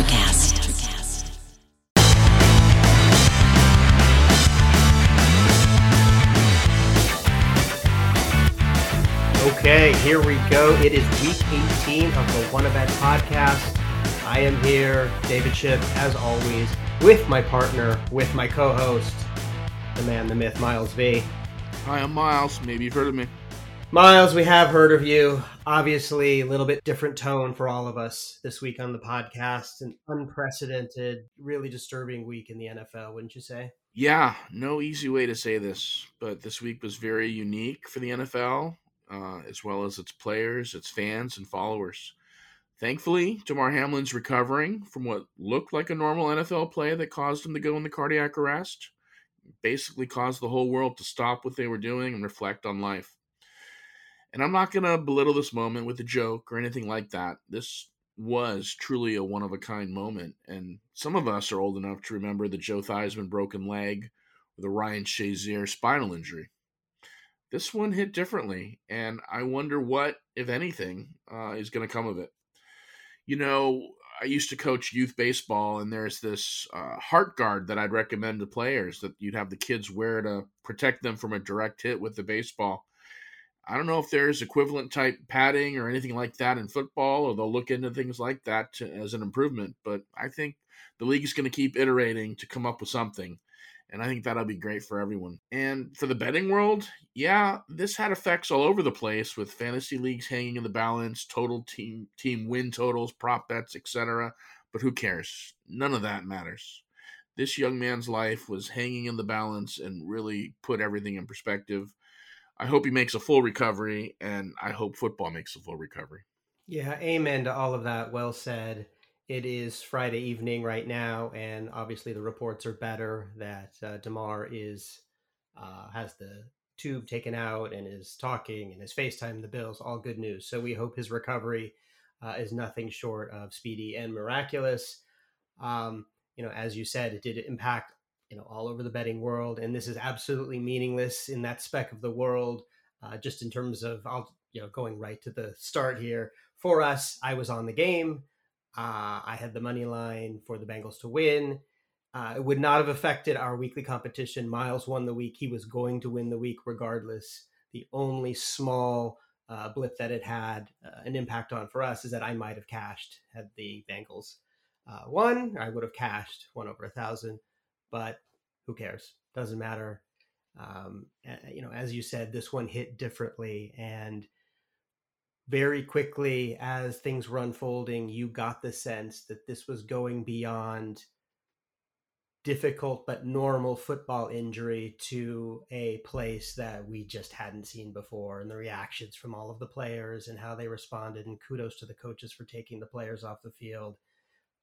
Electrocast. Okay, here we go. It is week 18 of the One Event podcast. I am here, David Ship, as always, with my partner, with my co host, the man, the myth, Miles V. Hi, I'm Miles. Maybe you've heard of me. Miles, we have heard of you. Obviously, a little bit different tone for all of us this week on the podcast. An unprecedented, really disturbing week in the NFL, wouldn't you say? Yeah, no easy way to say this, but this week was very unique for the NFL, uh, as well as its players, its fans, and followers. Thankfully, Damar Hamlin's recovering from what looked like a normal NFL play that caused him to go into cardiac arrest. Basically, caused the whole world to stop what they were doing and reflect on life. And I'm not going to belittle this moment with a joke or anything like that. This was truly a one of a kind moment. And some of us are old enough to remember the Joe Theismann broken leg or the Ryan Shazier spinal injury. This one hit differently, and I wonder what, if anything, uh, is going to come of it. You know, I used to coach youth baseball, and there's this uh, heart guard that I'd recommend to players that you'd have the kids wear to protect them from a direct hit with the baseball. I don't know if there's equivalent type padding or anything like that in football, or they'll look into things like that to, as an improvement. But I think the league is going to keep iterating to come up with something. And I think that'll be great for everyone. And for the betting world, yeah, this had effects all over the place with fantasy leagues hanging in the balance, total team team win totals, prop bets, etc. But who cares? None of that matters. This young man's life was hanging in the balance and really put everything in perspective. I hope he makes a full recovery, and I hope football makes a full recovery. Yeah, amen to all of that. Well said. It is Friday evening right now, and obviously the reports are better that uh, Damar is uh, has the tube taken out and is talking and is FaceTime the Bills. All good news. So we hope his recovery uh, is nothing short of speedy and miraculous. Um, you know, as you said, it did impact you know all over the betting world and this is absolutely meaningless in that speck of the world uh, just in terms of i'll you know going right to the start here. For us i was on the game. Uh, i had the money line for the bengals to win. Uh, it would not have affected our weekly competition. Miles won the week. He was going to win the week regardless. The only small uh, blip that it had uh, an impact on for us is that i might have cashed had the bengals uh, won. I would have cashed one over a thousand but who cares? Doesn't matter. Um, you know, as you said, this one hit differently, and very quickly as things were unfolding, you got the sense that this was going beyond difficult but normal football injury to a place that we just hadn't seen before and the reactions from all of the players and how they responded and kudos to the coaches for taking the players off the field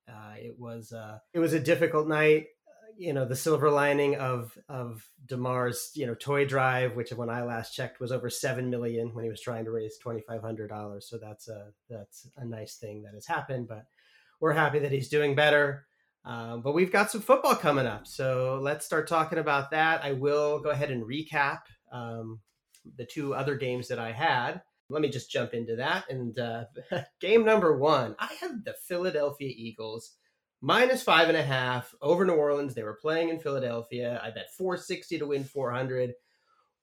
uh, it was uh, it was a difficult night you know the silver lining of of Damar's you know toy drive, which when I last checked was over seven million when he was trying to raise twenty five hundred dollars. So that's a that's a nice thing that has happened. But we're happy that he's doing better. Um, but we've got some football coming up, so let's start talking about that. I will go ahead and recap um, the two other games that I had. Let me just jump into that. And uh, game number one, I have the Philadelphia Eagles minus five and a half over New Orleans. They were playing in Philadelphia. I bet 460 to win 400.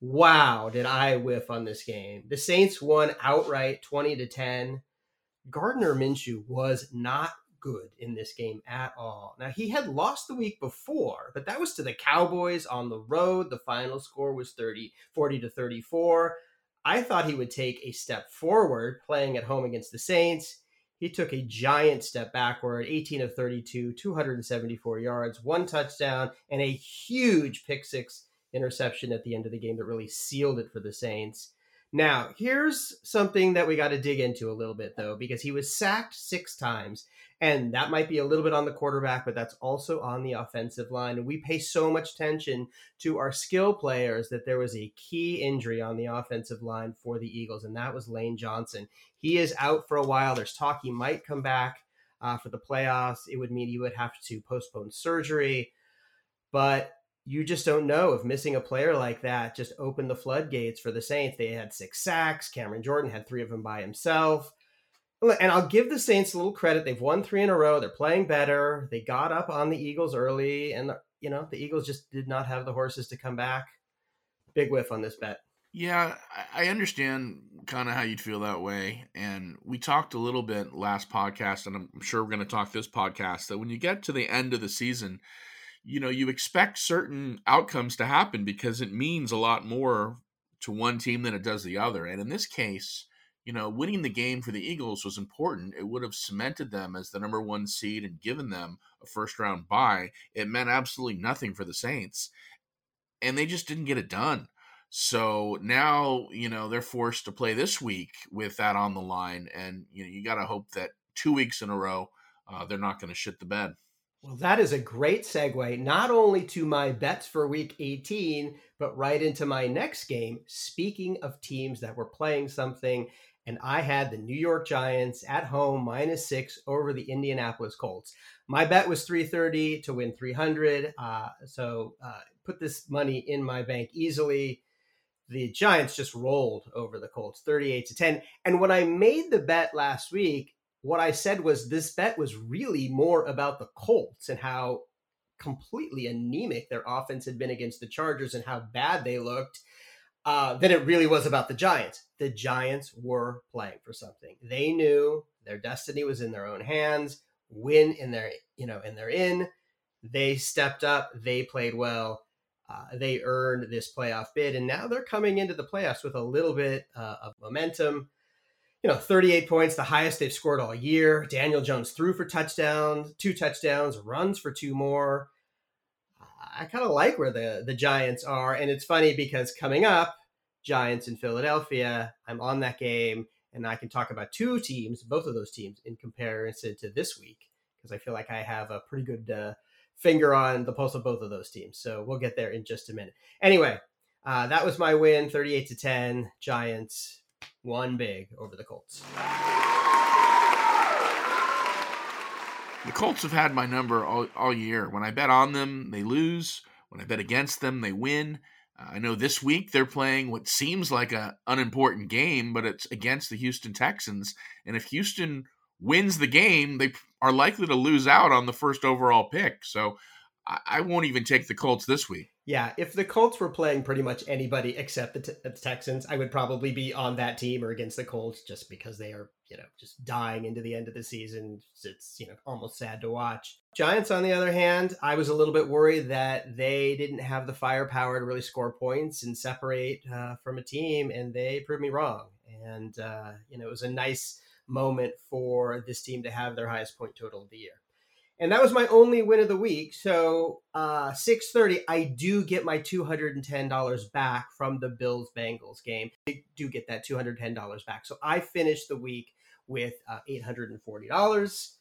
Wow, did I whiff on this game? The Saints won outright 20 to 10. Gardner Minshew was not good in this game at all. Now, he had lost the week before, but that was to the Cowboys on the road. The final score was 30, 40 to 34. I thought he would take a step forward playing at home against the Saints he took a giant step backward 18 of 32 274 yards one touchdown and a huge pick six interception at the end of the game that really sealed it for the saints now here's something that we got to dig into a little bit though because he was sacked six times and that might be a little bit on the quarterback, but that's also on the offensive line. And we pay so much attention to our skill players that there was a key injury on the offensive line for the Eagles, and that was Lane Johnson. He is out for a while. There's talk he might come back uh, for the playoffs. It would mean you would have to postpone surgery, but you just don't know if missing a player like that just opened the floodgates for the Saints. They had six sacks. Cameron Jordan had three of them by himself And I'll give the Saints a little credit. They've won three in a row. They're playing better. They got up on the Eagles early, and you know the Eagles just did not have the horses to come back. Big whiff on this bet. Yeah, I understand kind of how you'd feel that way. And we talked a little bit last podcast, and I'm sure we're going to talk this podcast that when you get to the end of the season, you know, you expect certain outcomes to happen because it means a lot more to one team than it does the other. And in this case, you know, winning the game for the Eagles was important. It would have cemented them as the number one seed and given them a first round bye. It meant absolutely nothing for the Saints. And they just didn't get it done. So now, you know, they're forced to play this week with that on the line. And, you know, you got to hope that two weeks in a row, uh, they're not going to shit the bed. Well, that is a great segue, not only to my bets for week 18, but right into my next game. Speaking of teams that were playing something, and I had the New York Giants at home minus six over the Indianapolis Colts. My bet was 330 to win 300. Uh, so uh, put this money in my bank easily the Giants just rolled over the Colts 38 to 10. And when I made the bet last week, what I said was this bet was really more about the Colts and how completely anemic their offense had been against the Chargers and how bad they looked uh, than it really was about the Giants. The Giants were playing for something. They knew their destiny was in their own hands. Win in their, you know, and they're in. They stepped up. They played well uh, they earned this playoff bid, and now they're coming into the playoffs with a little bit uh, of momentum. You know, 38 points, the highest they've scored all year. Daniel Jones threw for touchdowns, two touchdowns, runs for two more. I kind of like where the the Giants are, and it's funny because coming up, Giants in Philadelphia. I'm on that game, and I can talk about two teams, both of those teams, in comparison to this week because I feel like I have a pretty good uh, finger on the pulse of both of those teams. So we'll get there in just a minute. Anyway, uh, that was my win 38 to 10. Giants won big over the Colts. The Colts have had my number all, all year. When I bet on them, they lose. When I bet against them, they win. Uh, I know this week they're playing what seems like a unimportant game, but it's against the Houston Texans. And if Houston wins the game, they are likely to lose out on the first overall pick. So I, won't even take the Colts this week. Yeah, if the Colts were playing pretty much anybody except the, t- the, Texans, I would probably be on that team or against the Colts just because they are, you know, just dying into the end of the season. It's, you know, almost sad to watch. Giants, on the other hand, I was a little bit worried that they didn't have the firepower to really score points and separate uh, from a team, and they proved me wrong. And, uh, you know, it was a nice moment for this team to have their highest point total of the year. And that was my only win of the week. So uh, 630, I do get my $210 back from the Bills Bengals game. I do get that $210 back. So I finished the week with uh, $840.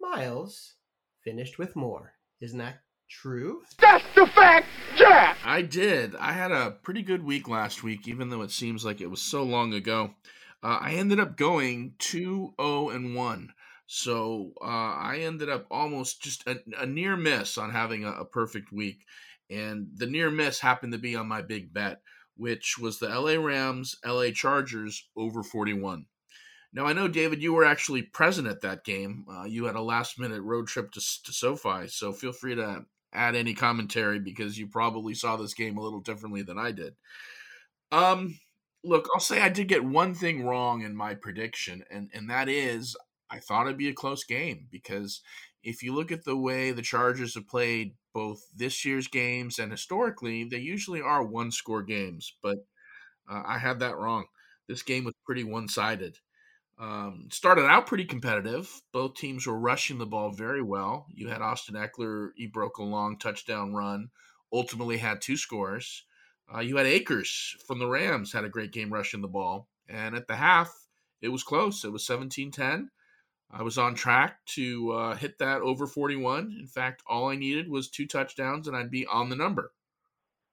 Miles finished with more. Isn't that true? That's the fact, Jack! I did. I had a pretty good week last week, even though it seems like it was so long ago. Uh, I ended up going 2 0 and 1. So uh, I ended up almost just a, a near miss on having a, a, perfect week. And the near miss happened to be on my big bet, which was the LA Rams, LA Chargers over 41. Now, I know, David, you were actually present at that game. Uh, you had a last minute road trip to, to SoFi. So feel free to add any commentary because you probably saw this game a little differently than I did. Um, look, I'll say I did get one thing wrong in my prediction, and and that is I thought it'd be a close game because if you look at the way the Chargers have played both this year's games and historically, they usually are one score games. But uh, I had that wrong. This game was pretty one sided. Um, started out pretty competitive. Both teams were rushing the ball very well. You had Austin Ekeler, he broke a long touchdown run, ultimately had two scores. Uh, you had Akers from the Rams had a great game rushing the ball. And at the half, it was close. It was 17 10. I was on track to uh, hit that over 41. In fact, all I needed was two touchdowns and I'd be on the number.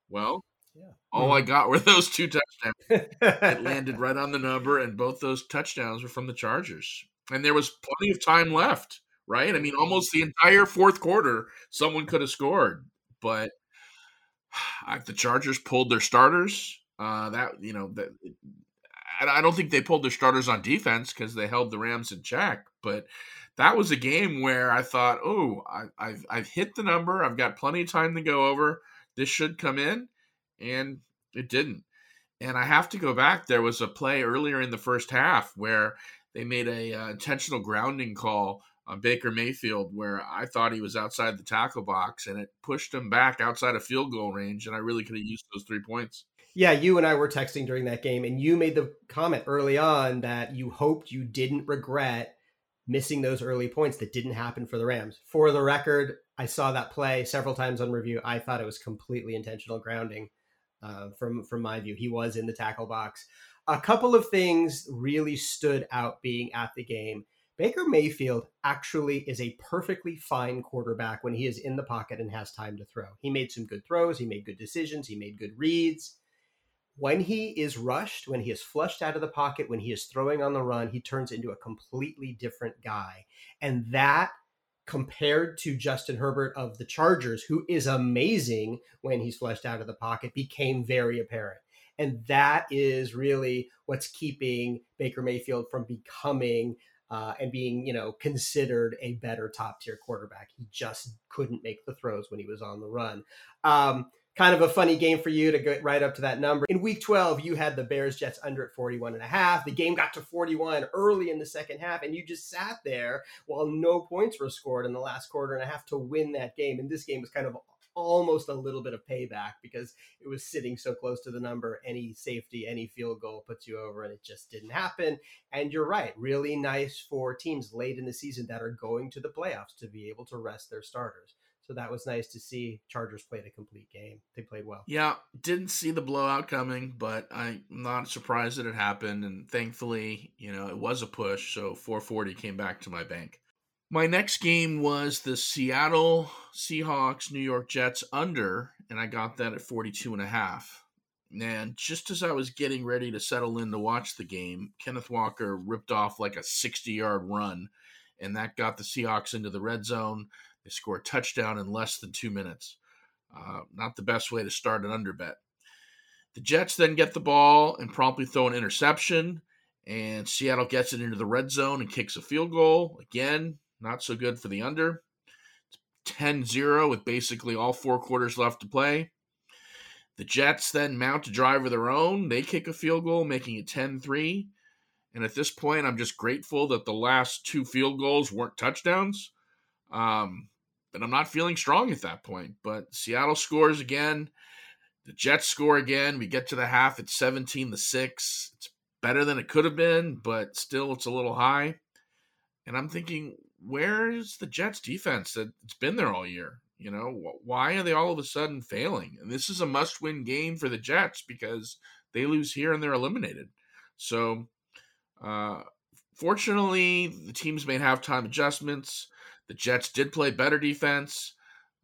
Well, yeah. all I got were those two touchdowns. it landed right on the number, and both those touchdowns were from the Chargers. And there was plenty of time left, right? I mean, almost the entire fourth quarter, someone could have scored. But the Chargers pulled their starters. Uh, that you know that I don't think they pulled their starters on defense because they held the Rams in check. But that was a game where I thought, oh, I, have I've hit the number. I've got plenty of time to go over. This should come in, and it didn't. And I have to go back. There was a play earlier in the first half where they made a uh, intentional grounding call on Baker Mayfield where I thought he was outside the tackle box and it pushed him back outside of field goal range, and I really could have used those three points. Yeah, you and I were texting during that game, and you made the comment early on that you hoped you didn't regret missing those early points that didn't happen for the Rams. For the record, I saw that play several times on review. I thought it was completely intentional grounding uh, from from my view. He was in the tackle box. A couple of things really stood out being at the game. Baker Mayfield actually is a perfectly fine quarterback when he is in the pocket and has time to throw. He made some good throws, he made good decisions, he made good reads. When he is rushed, when he is flushed out of the pocket, when he is throwing on the run, he turns into a completely different guy. And that compared to Justin Herbert of the Chargers, who is amazing when he's flushed out of the pocket, became very apparent. And that is really what's keeping Baker Mayfield from becoming uh, and being, you know, considered a better top tier quarterback. He just couldn't make the throws when he was on the run. Um, kind of a funny game for you to get right up to that number. In week 12, you had the Bears Jets under at 41 and a half. The game got to 41 early in the second half, and you just sat there while no points were scored in the last quarter and a half to win that game. And this game was kind of almost a little bit of payback because it was sitting so close to the number. Any safety, any field goal puts you over, and it just didn't happen. And you're right, really nice for teams late in the season that are going to the playoffs to be able to rest their starters. So that was nice to see. Chargers played a complete game. They played well. Yeah, didn't see the blowout coming, but I'm not surprised that it happened. And thankfully, you know, it was a push. So 440 came back to my bank. My next game was the Seattle Seahawks New York Jets under, and I got that at 42 and a half. And just as I was getting ready to settle in to watch the game, Kenneth Walker ripped off like a 60 yard run, and that got the Seahawks into the red zone. They score a touchdown in less than two minutes. Uh, not the best way to start an under bet. The Jets then get the ball and promptly throw an interception, and Seattle gets it into the red zone and kicks a field goal. Again, not so good for the under. 10 0 with basically all four quarters left to play. The Jets then mount a drive of their own. They kick a field goal, making it 10 3. And at this point, I'm just grateful that the last two field goals weren't touchdowns. Um, but I'm not feeling strong at that point. But Seattle scores again. The Jets score again. We get to the half at 17 to 6. It's better than it could have been, but still it's a little high. And I'm thinking, where's the Jets defense that it's been there all year? You know, why are they all of a sudden failing? And this is a must win game for the Jets because they lose here and they're eliminated. So, uh, fortunately, the teams made halftime adjustments. The Jets did play better defense.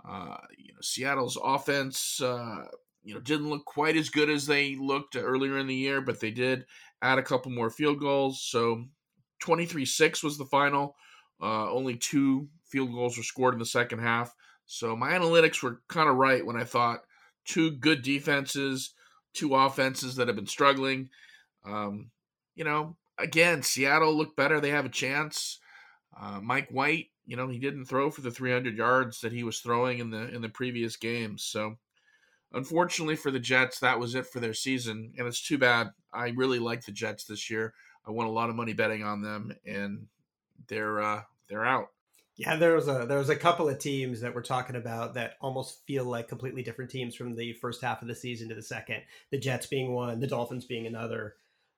Uh, you know, Seattle's offense, uh, you know, didn't look quite as good as they looked earlier in the year, but they did add a couple more field goals. So 23 6 was the final. Uh, only two field goals were scored in the second half. So my analytics were kind of right when I thought two good defenses, two offenses that have been struggling. Um, you know, again, Seattle looked better. They have a chance. Uh, Mike White, you know, he didn't throw for the 300 yards that he was throwing in the in the previous games. So, unfortunately for the Jets, that was it for their season, and it's too bad. I really like the Jets this year. I won a lot of money betting on them, and they're uh, they're out. Yeah, there was a there was a couple of teams that we're talking about that almost feel like completely different teams from the first half of the season to the second. The Jets being one, the Dolphins being another.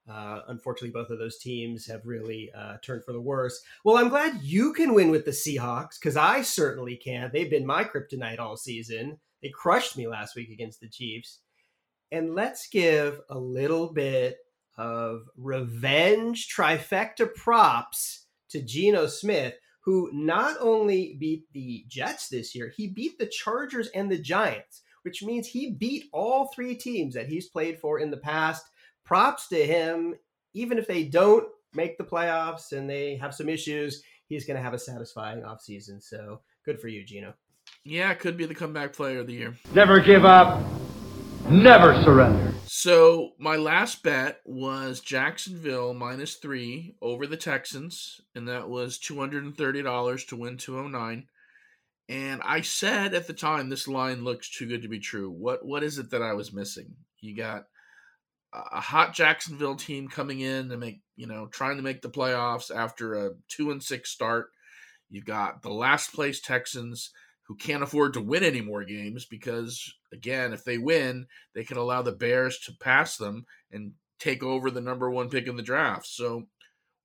Uh, unfortunately, both of those teams have really uh, turned for the worse. Well, I'm glad you can win with the Seahawks because I certainly can. They've been my kryptonite all season. They crushed me last week against the Chiefs. And let's give a little bit of revenge trifecta props to Geno Smith, who not only beat the Jets this year, he beat the Chargers and the Giants, which means he beat all three teams that he's played for in the past. Props to him. Even if they don't make the playoffs and they have some issues, he's going to have a satisfying offseason. So good for you, Geno. Yeah, could be the comeback player of the year. Never give up. Never surrender. So my last bet was Jacksonville minus three over the Texans, and that was two hundred and thirty dollars to win two oh nine. And I said at the time this line looks too good to be true. What what is it that I was missing? You got a hot Jacksonville team coming in to make, you know, trying to make the playoffs after a 2 and 6 start. You've got the last place Texans who can't afford to win any more games because again, if they win, they can allow the Bears to pass them and take over the number 1 pick in the draft. So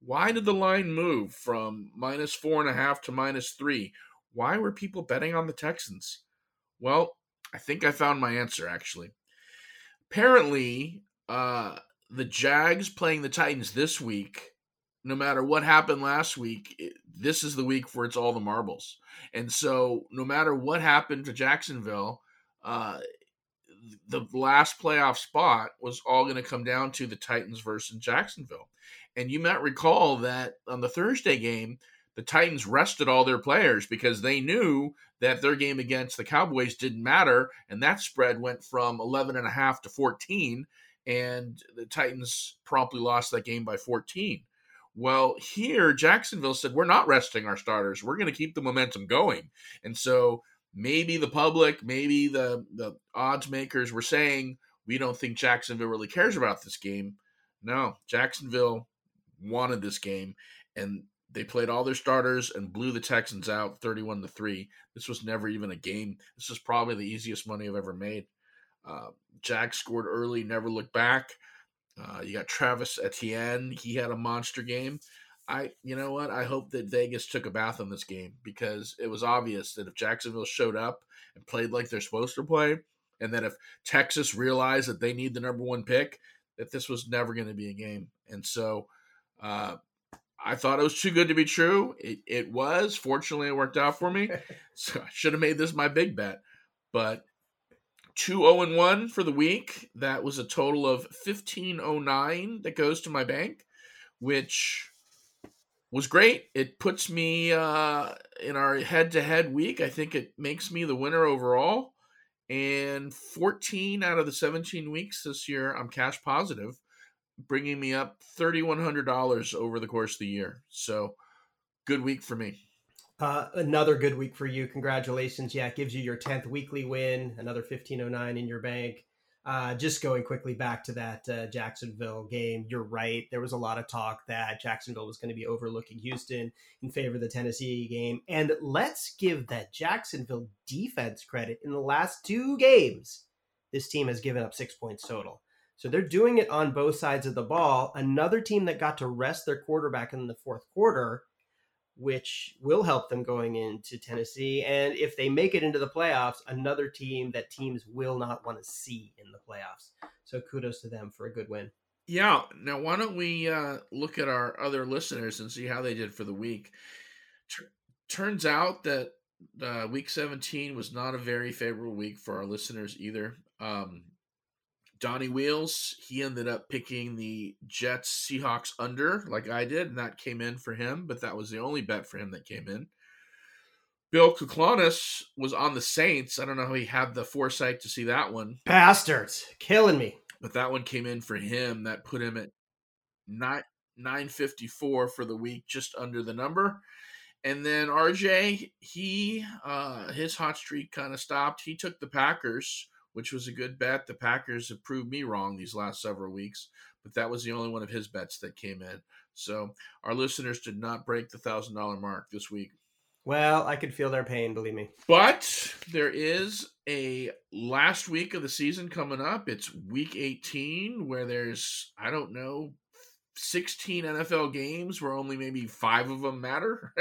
why did the line move from minus four and a half to minus three? Why were people betting on the Texans? Well, I think I found my answer actually. Apparently, uh, the Jags playing the Titans this week, no matter what happened last week, it, this is the week where it's all the marbles. And so, no matter what happened to Jacksonville, uh, the last playoff spot was all going to come down to the Titans versus Jacksonville. And you might recall that on the Thursday game, the Titans rested all their players because they knew that their game against the Cowboys didn't matter. And that spread went from 11 and a half to 14 and the Titans promptly lost that game by 14. Well, here Jacksonville said we're not resting our starters. We're going to keep the momentum going. And so maybe the public, maybe the the odds makers were saying we don't think Jacksonville really cares about this game. No, Jacksonville wanted this game and they played all their starters and blew the Texans out 31 to 3. This was never even a game. This is probably the easiest money I've ever made. Uh, Jack scored early, never looked back. Uh, you got Travis Etienne. He had a monster game. I, you know what? I hope that Vegas took a bath on this game because it was obvious that if Jacksonville showed up and played like they're supposed to play, and that if Texas realized that they need the number one pick, that this was never going to be a game. And so, uh, I thought it was too good to be true. It, it was. Fortunately, it worked out for me. so I should have made this my big bet. But 2 0 1 for the week. That was a total of 1509 that goes to my bank, which was great. It puts me uh, in our head to head week. I think it makes me the winner overall. And 14 out of the 17 weeks this year, I'm cash positive, bringing me up $3,100 over the course of the year. So, good week for me. Uh, another good week for you. Congratulations. Yeah, it gives you your 10th weekly win, another 1509 in your bank. Uh, just going quickly back to that uh, Jacksonville game, you're right. There was a lot of talk that Jacksonville was going to be overlooking Houston in favor of the Tennessee game. And let's give that Jacksonville defense credit. In the last two games, this team has given up six points total. So they're doing it on both sides of the ball. Another team that got to rest their quarterback in the fourth quarter which will help them going into Tennessee. And if they make it into the playoffs, another team that teams will not want to see in the playoffs. So kudos to them for a good win. Yeah. Now, why don't we uh, look at our other listeners and see how they did for the week? T- turns out that uh, week 17 was not a very favorable week for our listeners either. Um, Donnie Wheels, he ended up picking the Jets Seahawks under, like I did, and that came in for him, but that was the only bet for him that came in. Bill Kuklonis was on the Saints. I don't know how he had the foresight to see that one. Bastards, killing me. But that one came in for him. That put him at nine nine fifty four for the week, just under the number. And then RJ, he uh his hot streak kind of stopped. He took the Packers which was a good bet. The Packers have proved me wrong these last several weeks, but that was the only one of his bets that came in. So our listeners did not break the thousand dollar mark this week. Well, I could feel their pain, believe me. But there is a last week of the season coming up. It's week 18, where there's, I don't know, 16 NFL games where only maybe five of them matter.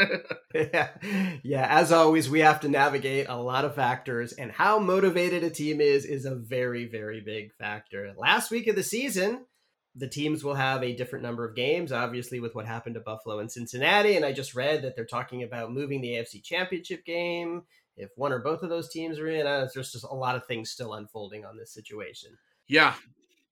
yeah. yeah, as always, we have to navigate a lot of factors, and how motivated a team is is a very, very big factor. Last week of the season, the teams will have a different number of games, obviously, with what happened to Buffalo and Cincinnati. And I just read that they're talking about moving the AFC Championship game. If one or both of those teams are in, uh, there's just a lot of things still unfolding on this situation. Yeah,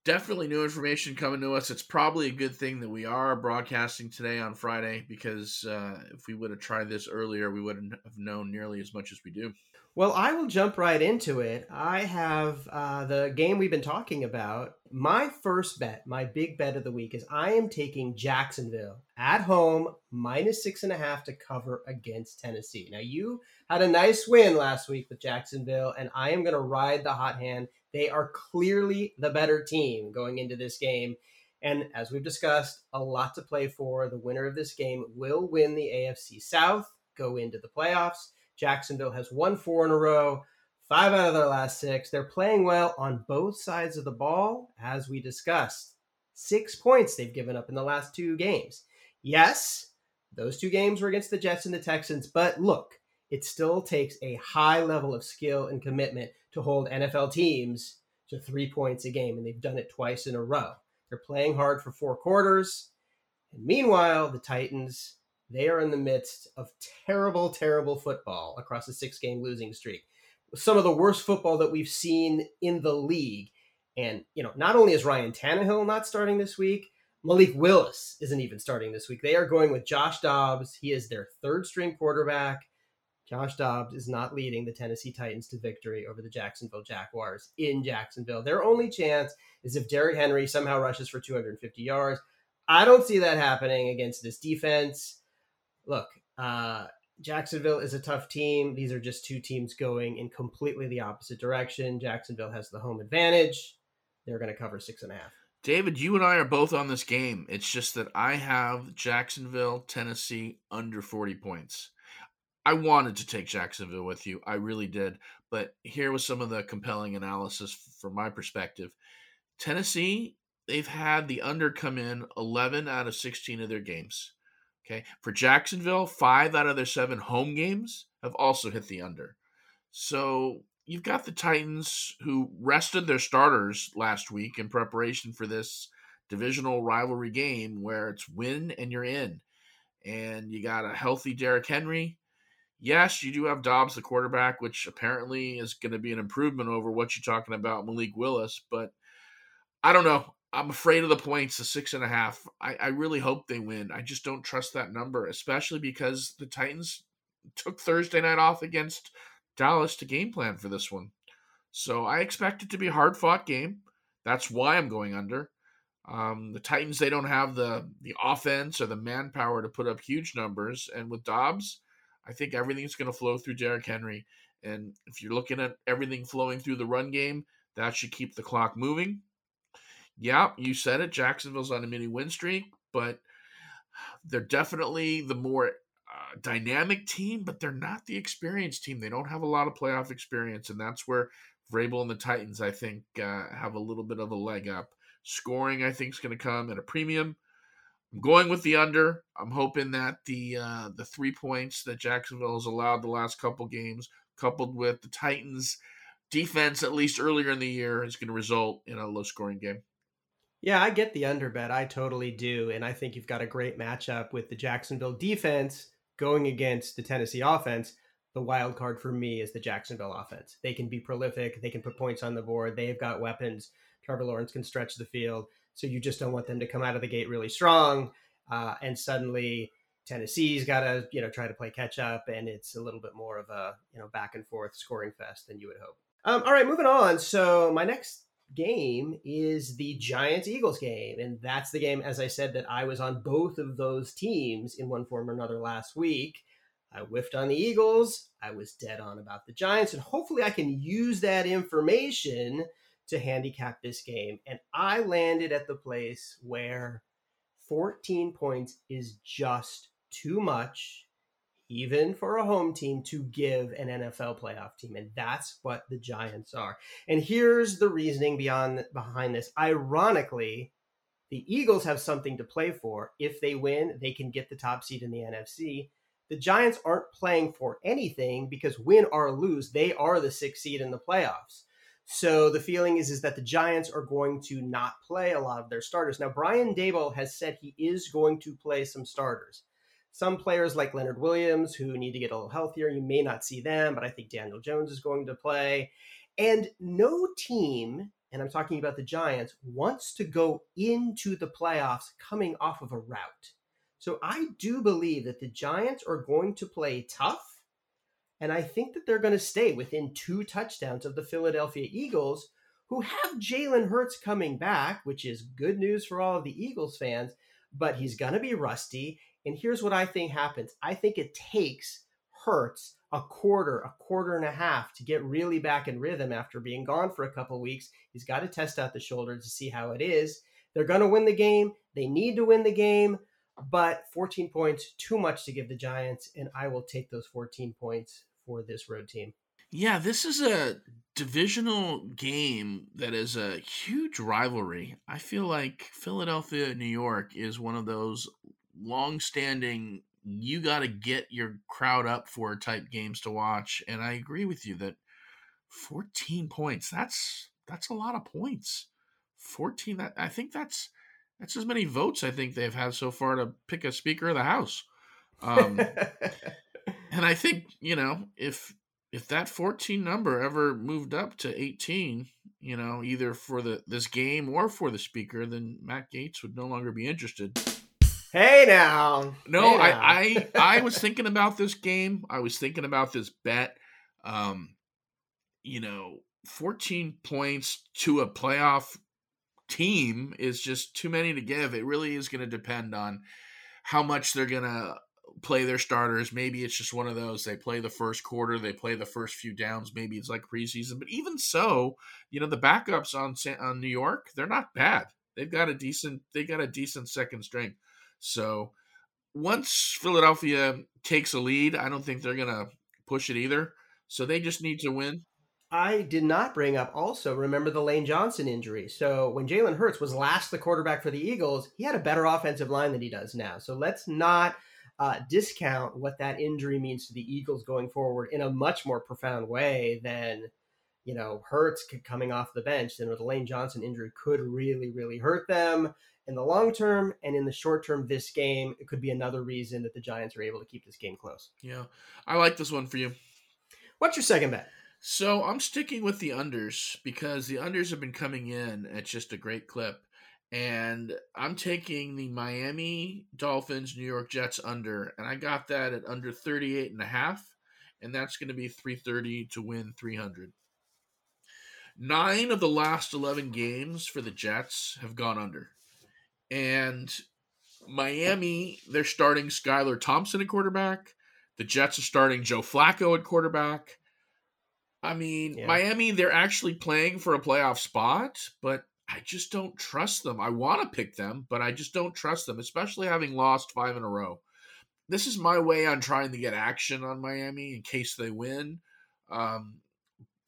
definitely new information coming to us. It's probably a good thing that we are broadcasting today on Friday because uh, if we would have tried this earlier, we wouldn't have known nearly as much as we do. Well, I will jump right into it. I have uh, the game we've been talking about. My first bet, my big bet of the week, is I am taking Jacksonville at home minus six and a half to cover against Tennessee. Now, you had a nice win last week with Jacksonville, and I am going to ride the hot hand. They are clearly the better team going into this game. And as we've discussed, a lot to play for. The winner of this game will win the AFC South, go into the playoffs. Jacksonville has won four in a row, five out of their last six. They're playing well on both sides of the ball, as we discussed. Six points they've given up in the last two games. Yes, those two games were against the Jets and the Texans, but look, it still takes a high level of skill and commitment to hold NFL teams to three points a game, and they've done it twice in a row. They're playing hard for four quarters. And meanwhile, the Titans they are in the midst of terrible, terrible football across a six game losing streak. Some of the worst football that we've seen in the league. And, you know, not only is Ryan Tannehill not starting this week, Malik Willis isn't even starting this week. They are going with Josh Dobbs. He is their third string quarterback. Josh Dobbs is not leading the Tennessee Titans to victory over the Jacksonville Jaguars in Jacksonville. Their only chance is if Derrick Henry somehow rushes for 250 yards. I don't see that happening against this defense look, uh, Jacksonville is a tough team. These are just two teams going in completely the opposite direction. Jacksonville has the home advantage. They're going to cover six and a half. David, you and I are both on this game. It's just that I have Jacksonville, Tennessee under 40 points. I wanted to take Jacksonville with you. I really did. But here was some of the compelling analysis from my perspective. Tennessee, they've had the under come in 11 out of 16 of their games. Okay. For Jacksonville, five out of their seven home games have also hit the under. So you've got the Titans who rested their starters last week in preparation for this divisional rivalry game where it's win and you're in. And you got a healthy Derrick Henry. Yes, you do have Dobbs, the quarterback, which apparently is going to be an improvement over what you're talking about, Malik Willis. But I don't know. I'm afraid of the points, the six and a half. I, I really hope they win. I just don't trust that number, especially because the Titans took Thursday night off against Dallas to game plan for this one. So I expect it to be a hard fought game. That's why I'm going under. Um, the Titans they don't have the the offense or the manpower to put up huge numbers, and with Dobbs, I think everything's going to flow through Derrick Henry. And if you're looking at everything flowing through the run game, that should keep the clock moving yeah, you said it. Jacksonville's on a mini win streak, but they're definitely the more uh, dynamic team, but they're not the experienced team. They don't have a lot of playoff experience, and that's where Vrabel and the Titans, I think, uh, have a little bit of a leg up. Scoring, I think, is going to come at a premium. I'm going with the under. I'm hoping that the uh, the three points that Jacksonville has allowed the last couple games, coupled with the Titans' defense, at least earlier in the year, is going to result in a low scoring game. Yeah, I get the under bet. I totally do. And I think you've got a great matchup with the Jacksonville defense going against the Tennessee offense. The wild card for me is the Jacksonville offense. They can be prolific, they can put points on the board, they've got weapons. Trevor Lawrence can stretch the field. So you just don't want them to come out of the gate really strong. Uh, and suddenly Tennessee's got to, you know, try to play catch up. And it's a little bit more of a, you know, back and forth scoring fest than you would hope. Um, all right, moving on. So my next game is the Giants Eagles game. And that's the game, as I said, that I was on both of those teams in one form or another last week. I whiffed on the Eagles. I was dead on about the Giants. And hopefully I can use that information to handicap this game. And I landed at the place where 14 points is just too much even for a home team to give an NFL playoff team and that's what the Giants are. And here's the reasoning beyond behind this. Ironically, the Eagles have something to play for. If they win, they can get the top seed in the NFC. The Giants aren't playing for anything because win or lose, they are the 6th seed in the playoffs. So the feeling is is that the Giants are going to not play a lot of their starters. Now Brian Daboll has said he is going to play some starters. Some players like Leonard Williams who need to get a little healthier, you may not see them, but I think Daniel Jones is going to play. And no team and I'm talking about the Giants, wants to go into the playoffs coming off of a rout. So I do believe that the Giants are going to play tough. And I think that they're going to stay within two touchdowns of the Philadelphia Eagles, who have Jalen Hurts coming back, which is good news for all of the Eagles fans, but he's going to be rusty. And here's what I think happens I think it takes Hurts a quarter, a quarter and a half to get really back in rhythm after being gone for a couple weeks. He's got to test out the shoulder to see how it is. They're going to win the game. They need to win the game, but 14 points, too much to give the Giants, and I will take those 14 points for this road team. Yeah, this is a divisional game that is a huge rivalry. I feel like Philadelphia, New York is one of those long-standing you got to get your crowd up for type games to watch and I agree with you that 14 points that's that's a lot of points. 14 that I think that's that's as many votes I think they've had so far to pick a speaker of the house. Um and I think, you know, if if that 14 number ever moved up to 18, you know, either for the this game or for the speaker, then Matt Gaetz would no longer be interested. Hey now. No, hey now. I, I I was thinking about this game. I was thinking about this bet. Um, you know, 14 points to a playoff team is just too many to give. It really is going to depend on how much they're going to play their starters. Maybe it's just one of those they play the first quarter, they play the first few downs. Maybe it's like preseason, but even so, you know the backups on on New York, they're not bad. They've got a decent they got a decent second string. So once Philadelphia takes a lead, I don't think they're to push it either. So they just need to win. I did not bring up also remember the Lane Johnson injury. So when Jalen Hurts was last the quarterback for the Eagles, he had a better offensive line than he does now. So let's not uh, discount what that injury means to the Eagles going forward in a much more profound way than you know Hurts coming off the bench. Then the Lane Johnson injury could really really hurt them in the long term and in the short term this game it could be another reason that the giants are able to keep this game close. Yeah. I like this one for you. What's your second bet? So i'm sticking with the unders because the unders have been coming in at just a great clip and i'm taking the miami dolphins new york jets under and i got that at under 38 and a half and that's going to be 330 to win 300 nine of the last 11 games for the jets have gone under and Miami, they're starting Skylar Thompson at quarterback. The Jets are starting Joe Flacco at quarterback. I mean, yeah. Miami, they're actually playing for a playoff spot, but I just don't trust them. I want to pick them, but I just don't trust them, especially having lost five in a row. This is my way on trying to get action on Miami in case they win. Um,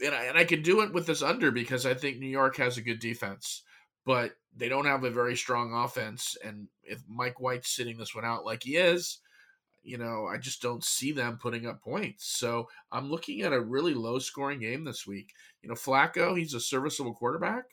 and I, and I can do it with this under because I think New York has a good defense but they don't have a very strong offense. And if Mike White's sitting this one out like he is, you know, I just don't see them putting up points. So I'm looking at a really low scoring game this week. You know, Flacco, he's a serviceable quarterback,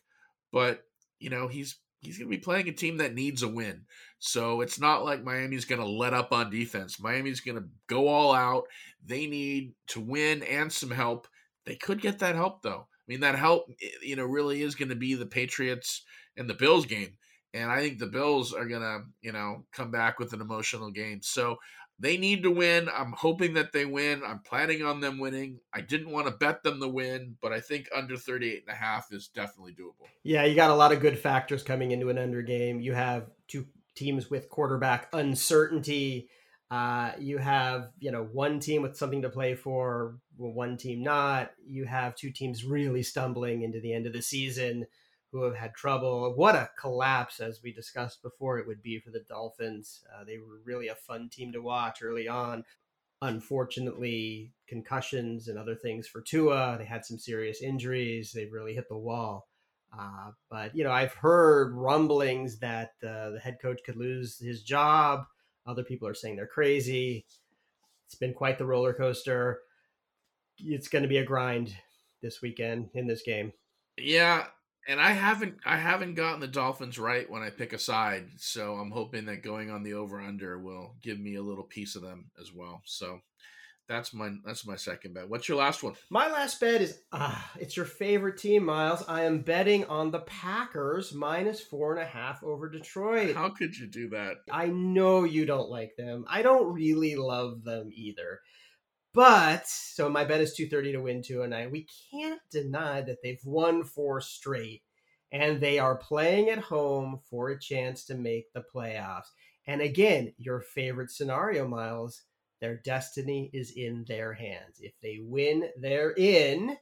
but you know, he's he's going to be playing a team that needs a win. So it's not like Miami's going to let up on defense. Miami's going to go all out. They need to win and some help. They could get that help though. I mean, that help, eh, you know, really is going to be the Patriots and the Bills game. And I think the Bills are going to, you know, come back with an emotional game. So they need to win. I'm hoping that they win. I'm planning on them winning. I didn't want to bet them to win, but I think under 38 and a half is definitely doable. Yeah, you got a lot of good factors coming into an under game. You have two teams with quarterback uncertainty. Uh, you have, you know, one team with something to play for, one team not. You have two teams really stumbling into the end of the season who have had trouble. What a collapse, as we discussed before, it would be for the Dolphins. Uh, they were really a fun team to watch early on. Unfortunately, concussions and other things for Tua. They had some serious injuries. They really hit the wall. Uh, but you know, I've heard rumblings that uh, the head coach could lose his job. Other people are saying they're crazy. It's been quite the roller coaster. It's going to be a grind this weekend in this game. Yeah, and I haven't I haven't gotten the Dolphins right when I pick a side, so I'm hoping that going on the over under will give me a little piece of them as well. So That's my that's my second bet. What's your last one? My last bet is ah, it's your favorite team, Miles. I am betting on the Packers minus four and a half over Detroit. How could you do that? I know you don't like them. I don't really love them either. But so my bet is 230 to win 209. We can't deny that they've won four straight and they are playing at home for a chance to make the playoffs. And again, your favorite scenario, Miles, their destiny is in their hands. If they win, they're in.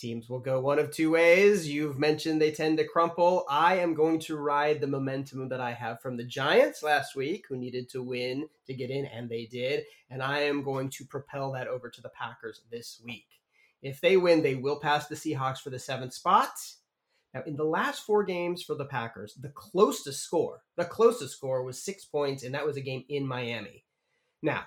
Teams will go one of two ways. You've mentioned they tend to crumple. I am going to ride the momentum that I have from the Giants last week, who needed to win to get in, and they did. And I am going to propel that over to the Packers this week. If they win, they will pass the Seahawks for the seventh spot. Now, in the last four games for the Packers, the closest score, the closest score was six points, and that was a game in Miami. Now,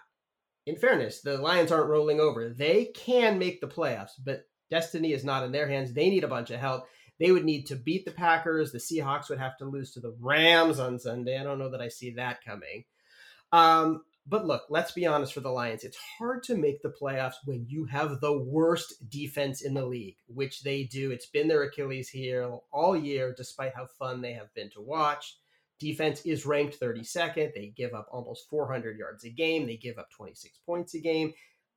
in fairness, the Lions aren't rolling over. They can make the playoffs, but destiny is not in their hands. They need a bunch of help. They would need to beat the Packers. The Seahawks would have to lose to the Rams on Sunday. I don't know that I see that coming. Um, but look, let's be honest for the Lions. It's hard to make the playoffs when you have the worst defense in the league, which they do. It's been their Achilles heel all year, despite how fun they have been to watch. Defense is ranked 32nd. They give up almost 400 yards a game. They give up 26 points a game.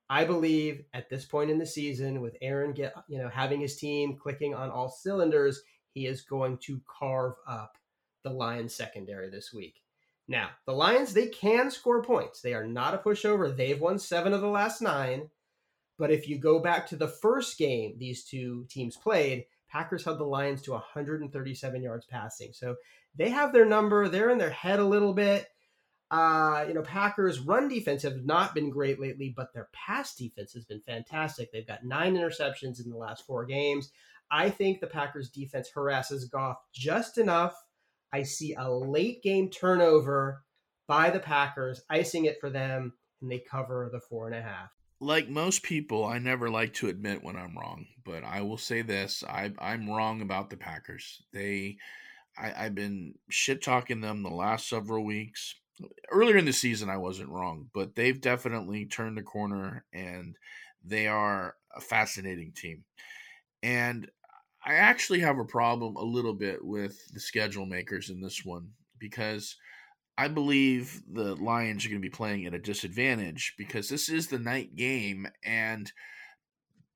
I believe at this point in the season, with Aaron get you know having his team clicking on all cylinders, he is going to carve up the Lions secondary this week. Now, the Lions they can score points. They are not a pushover. They've won seven of the last nine. But if you go back to the first game these two teams played, Packers held the Lions to 137 yards passing. So they have their number. They're in their head a little bit. Uh, you know, Packers' run defense have not been great lately, but their pass defense has been fantastic. They've got nine interceptions in the last four games. I think the Packers' defense harasses Goff just enough. I see a late game turnover by the Packers, icing it for them, and they cover the four and a half. Like most people, I never like to admit when I'm wrong, but I will say this: I, I'm wrong about the Packers. They I, I've been shit talking them the last several weeks. Earlier in the season, I wasn't wrong, but they've definitely turned the corner and they are a fascinating team. And I actually have a problem a little bit with the schedule makers in this one because I believe the Lions are going to be playing at a disadvantage because this is the night game and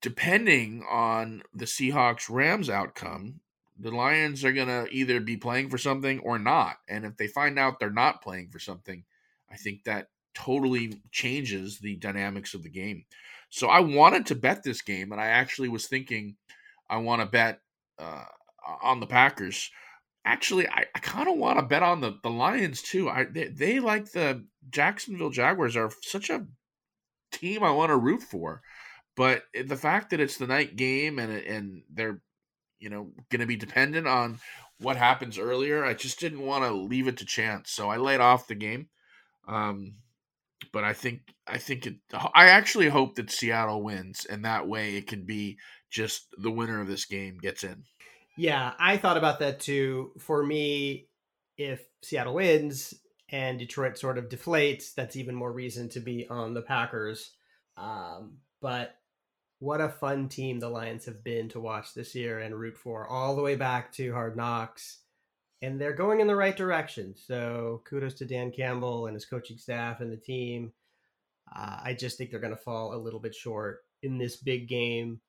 depending on the Seahawks Rams outcome, the Lions are going to either be playing for something or not. And if they find out they're not playing for something, I think that totally changes the dynamics of the game. So I wanted to bet this game, and I actually was thinking I want to bet uh, on the Packers. Actually, I, I kind of want to bet on the, the Lions too. I they, they like the Jacksonville Jaguars are such a team I want to root for, but the fact that it's the night game and and they're you know, going to be dependent on what happens earlier. I just didn't want to leave it to chance, so I laid off the game. Um, but I think I think it. I actually hope that Seattle wins, and that way it can be just the winner of this game gets in. Yeah, I thought about that too. For me, if Seattle wins and Detroit sort of deflates, that's even more reason to be on the Packers. Um, but what a fun team the Lions have been to watch this year and root for, all the way back to Hard Knocks. And they're going in the right direction. So kudos to Dan Campbell and his coaching staff and the team. Uh, I just think they're going to fall a little bit short in this big game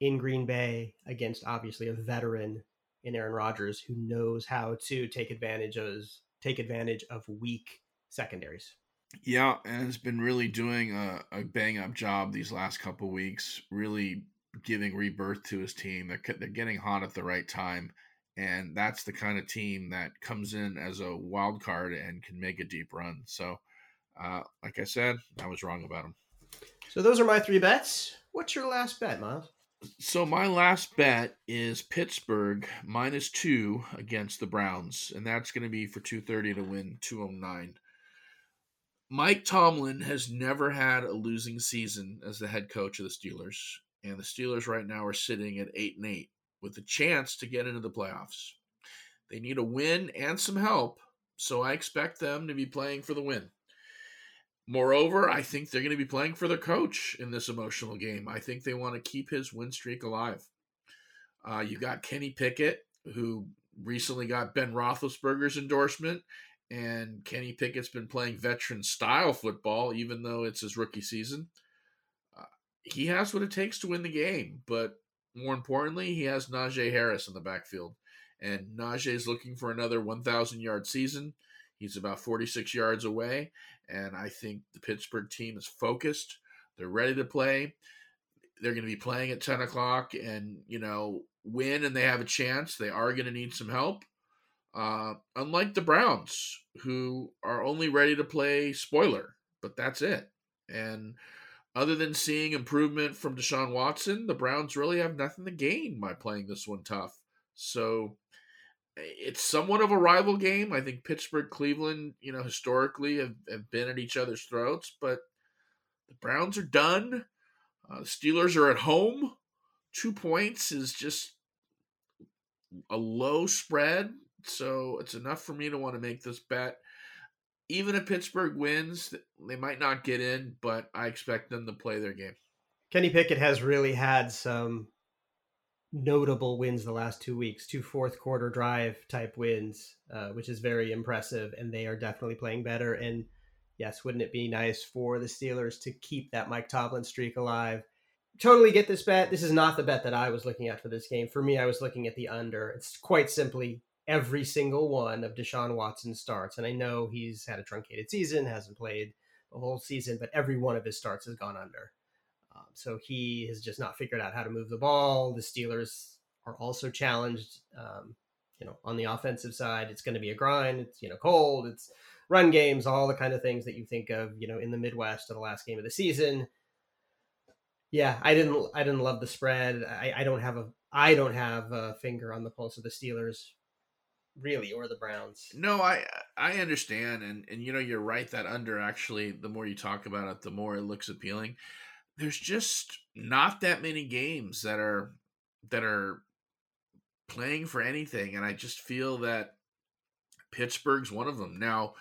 in Green Bay against obviously a veteran in Aaron Rodgers who knows how to take advantage of take advantage of weak secondaries. Yeah, and has been really doing a, a bang up job these last couple weeks, really giving rebirth to his team. They're, they're getting hot at the right time. And that's the kind of team that comes in as a wild card and can make a deep run. So, uh, like I said, I was wrong about him. So, those are my three bets. What's your last bet, Miles? So, my last bet is Pittsburgh minus two against the Browns. And that's going to be for 230 to win 209. Mike Tomlin has never had a losing season as the head coach of the Steelers, and the Steelers right now are sitting at 8 and 8 with a chance to get into the playoffs. They need a win and some help, so I expect them to be playing for the win. Moreover, I think they're going to be playing for their coach in this emotional game. I think they want to keep his win streak alive. Uh, you got Kenny Pickett, who recently got Ben Roethlisberger's endorsement, and Kenny Pickett's been playing veteran style football, even though it's his rookie season. Uh, he has what it takes to win the game, but more importantly, he has Najee Harris in the backfield, and Najee is looking for another 1,000 yard season. He's about 46 yards away, and I think the Pittsburgh team is focused. They're ready to play. They're going to be playing at 10 o'clock and, you know, win and they have a chance. They are going to need some help. Uh, unlike the Browns, who are only ready to play spoiler, but that's it. And other than seeing improvement from Deshaun Watson, the Browns really have nothing to gain by playing this one tough. So it's somewhat of a rival game. I think Pittsburgh, Cleveland, you know, historically have, have been at each other's throats, but the Browns are done. Uh, the Steelers are at home. Two points is just a low spread, so it's enough for me to want to make this bet. Even if Pittsburgh wins, they might not get in, but I expect them to play their game. Kenny Pickett has really had some notable wins the last two weeks, two fourth quarter drive type wins, uh, which is very impressive. And they are definitely playing better. And yes, wouldn't it be nice for the Steelers to keep that Mike Tomlin streak alive? Totally get this bet. This is not the bet that I was looking at for this game. For me, I was looking at the under. It's quite simply every single one of Deshaun Watson starts. And I know he's had a truncated season, hasn't played the whole season, but every one of his starts has gone under. Um, so he has just not figured out how to move the ball. The Steelers are also challenged, um, you know, on the offensive side. It's going to be a grind. It's you know cold. It's run games, all the kind of things that you think of, you know, in the Midwest of the last game of the season. Yeah, I didn't. I didn't love the spread. I, I don't have a. I don't have a finger on the pulse of the Steelers, really, or the Browns. No, I I understand, and and you know you're right. That under actually, the more you talk about it, the more it looks appealing there's just not that many games that are that are playing for anything and i just feel that pittsburgh's one of them now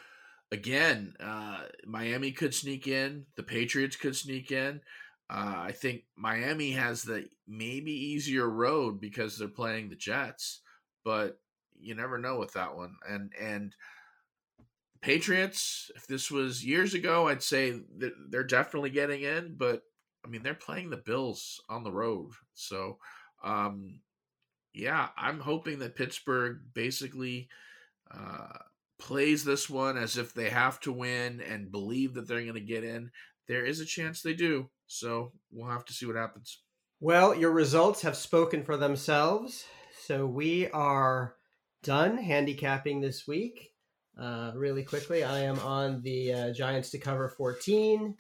again uh, miami could sneak in the patriots could sneak in uh, i think miami has the maybe easier road because they're playing the jets but you never know with that one and and patriots if this was years ago i'd say they're definitely getting in but I mean, they're playing the Bills on the road. So, um, yeah, I'm hoping that Pittsburgh basically uh, plays this one as if they have to win and believe that they're going to get in. There is a chance they do. So we'll have to see what happens. Well, your results have spoken for themselves. So we are done handicapping this week. Uh, really quickly, I am on the uh, Giants to cover 14.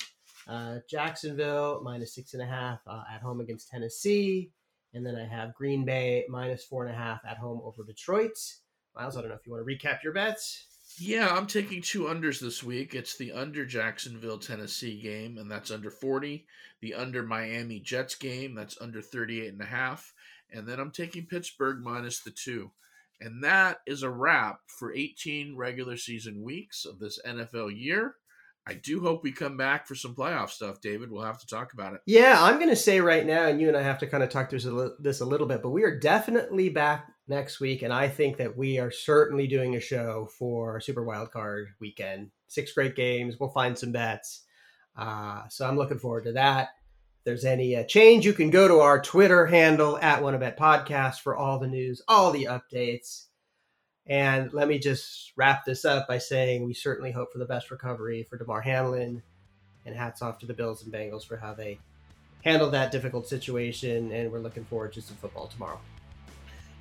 Uh, Jacksonville minus six and a half uh, at home against Tennessee. And then I have Green Bay minus four and a half at home over Detroit. Miles, I don't know if you want to recap your bets. Yeah, I'm taking two unders this week. It's the under Jacksonville Tennessee game, and that's under 40. The under Miami Jets game, that's under 38 and a half. And then I'm taking Pittsburgh minus the two. And that is a wrap for 18 regular season weeks of this NFL year. I do hope we come back for some playoff stuff, David. We'll have to talk about it. Yeah, I'm going to say right now, and you and I have to kind of talk through this a little bit, but we are definitely back next week, and I think that we are certainly doing a show for Super Wild Card weekend. Six great games. We'll find some bets. Uh, so I'm looking forward to that. There's any uh, change, you can go to our Twitter handle at WannaBet Podcast for all the news, all the updates. And let me just wrap this up by saying we certainly hope for the best recovery for Damar Hamlin, and hats off to the Bills and Bengals for how they handled that difficult situation. And we're looking forward to some football tomorrow.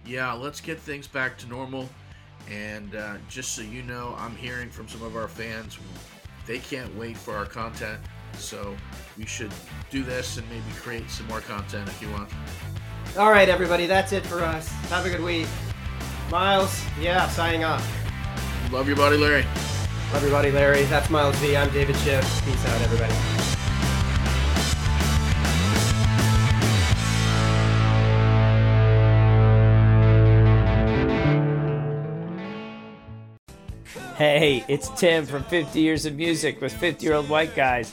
Yeah, let's get things back to normal. And uh, just so you know, I'm hearing from some of our fans, they can't wait for our content. So we should do this and maybe create some more content if you want. All right, everybody, that's it for us. Have a good week. Miles, yeah, signing off. Love your body, Larry. Love your body, Larry. That's Miles V. I'm David Schiff. Peace out, everybody. Hey, it's Tim from 50 Years of Music with 50 Year Old White Guys,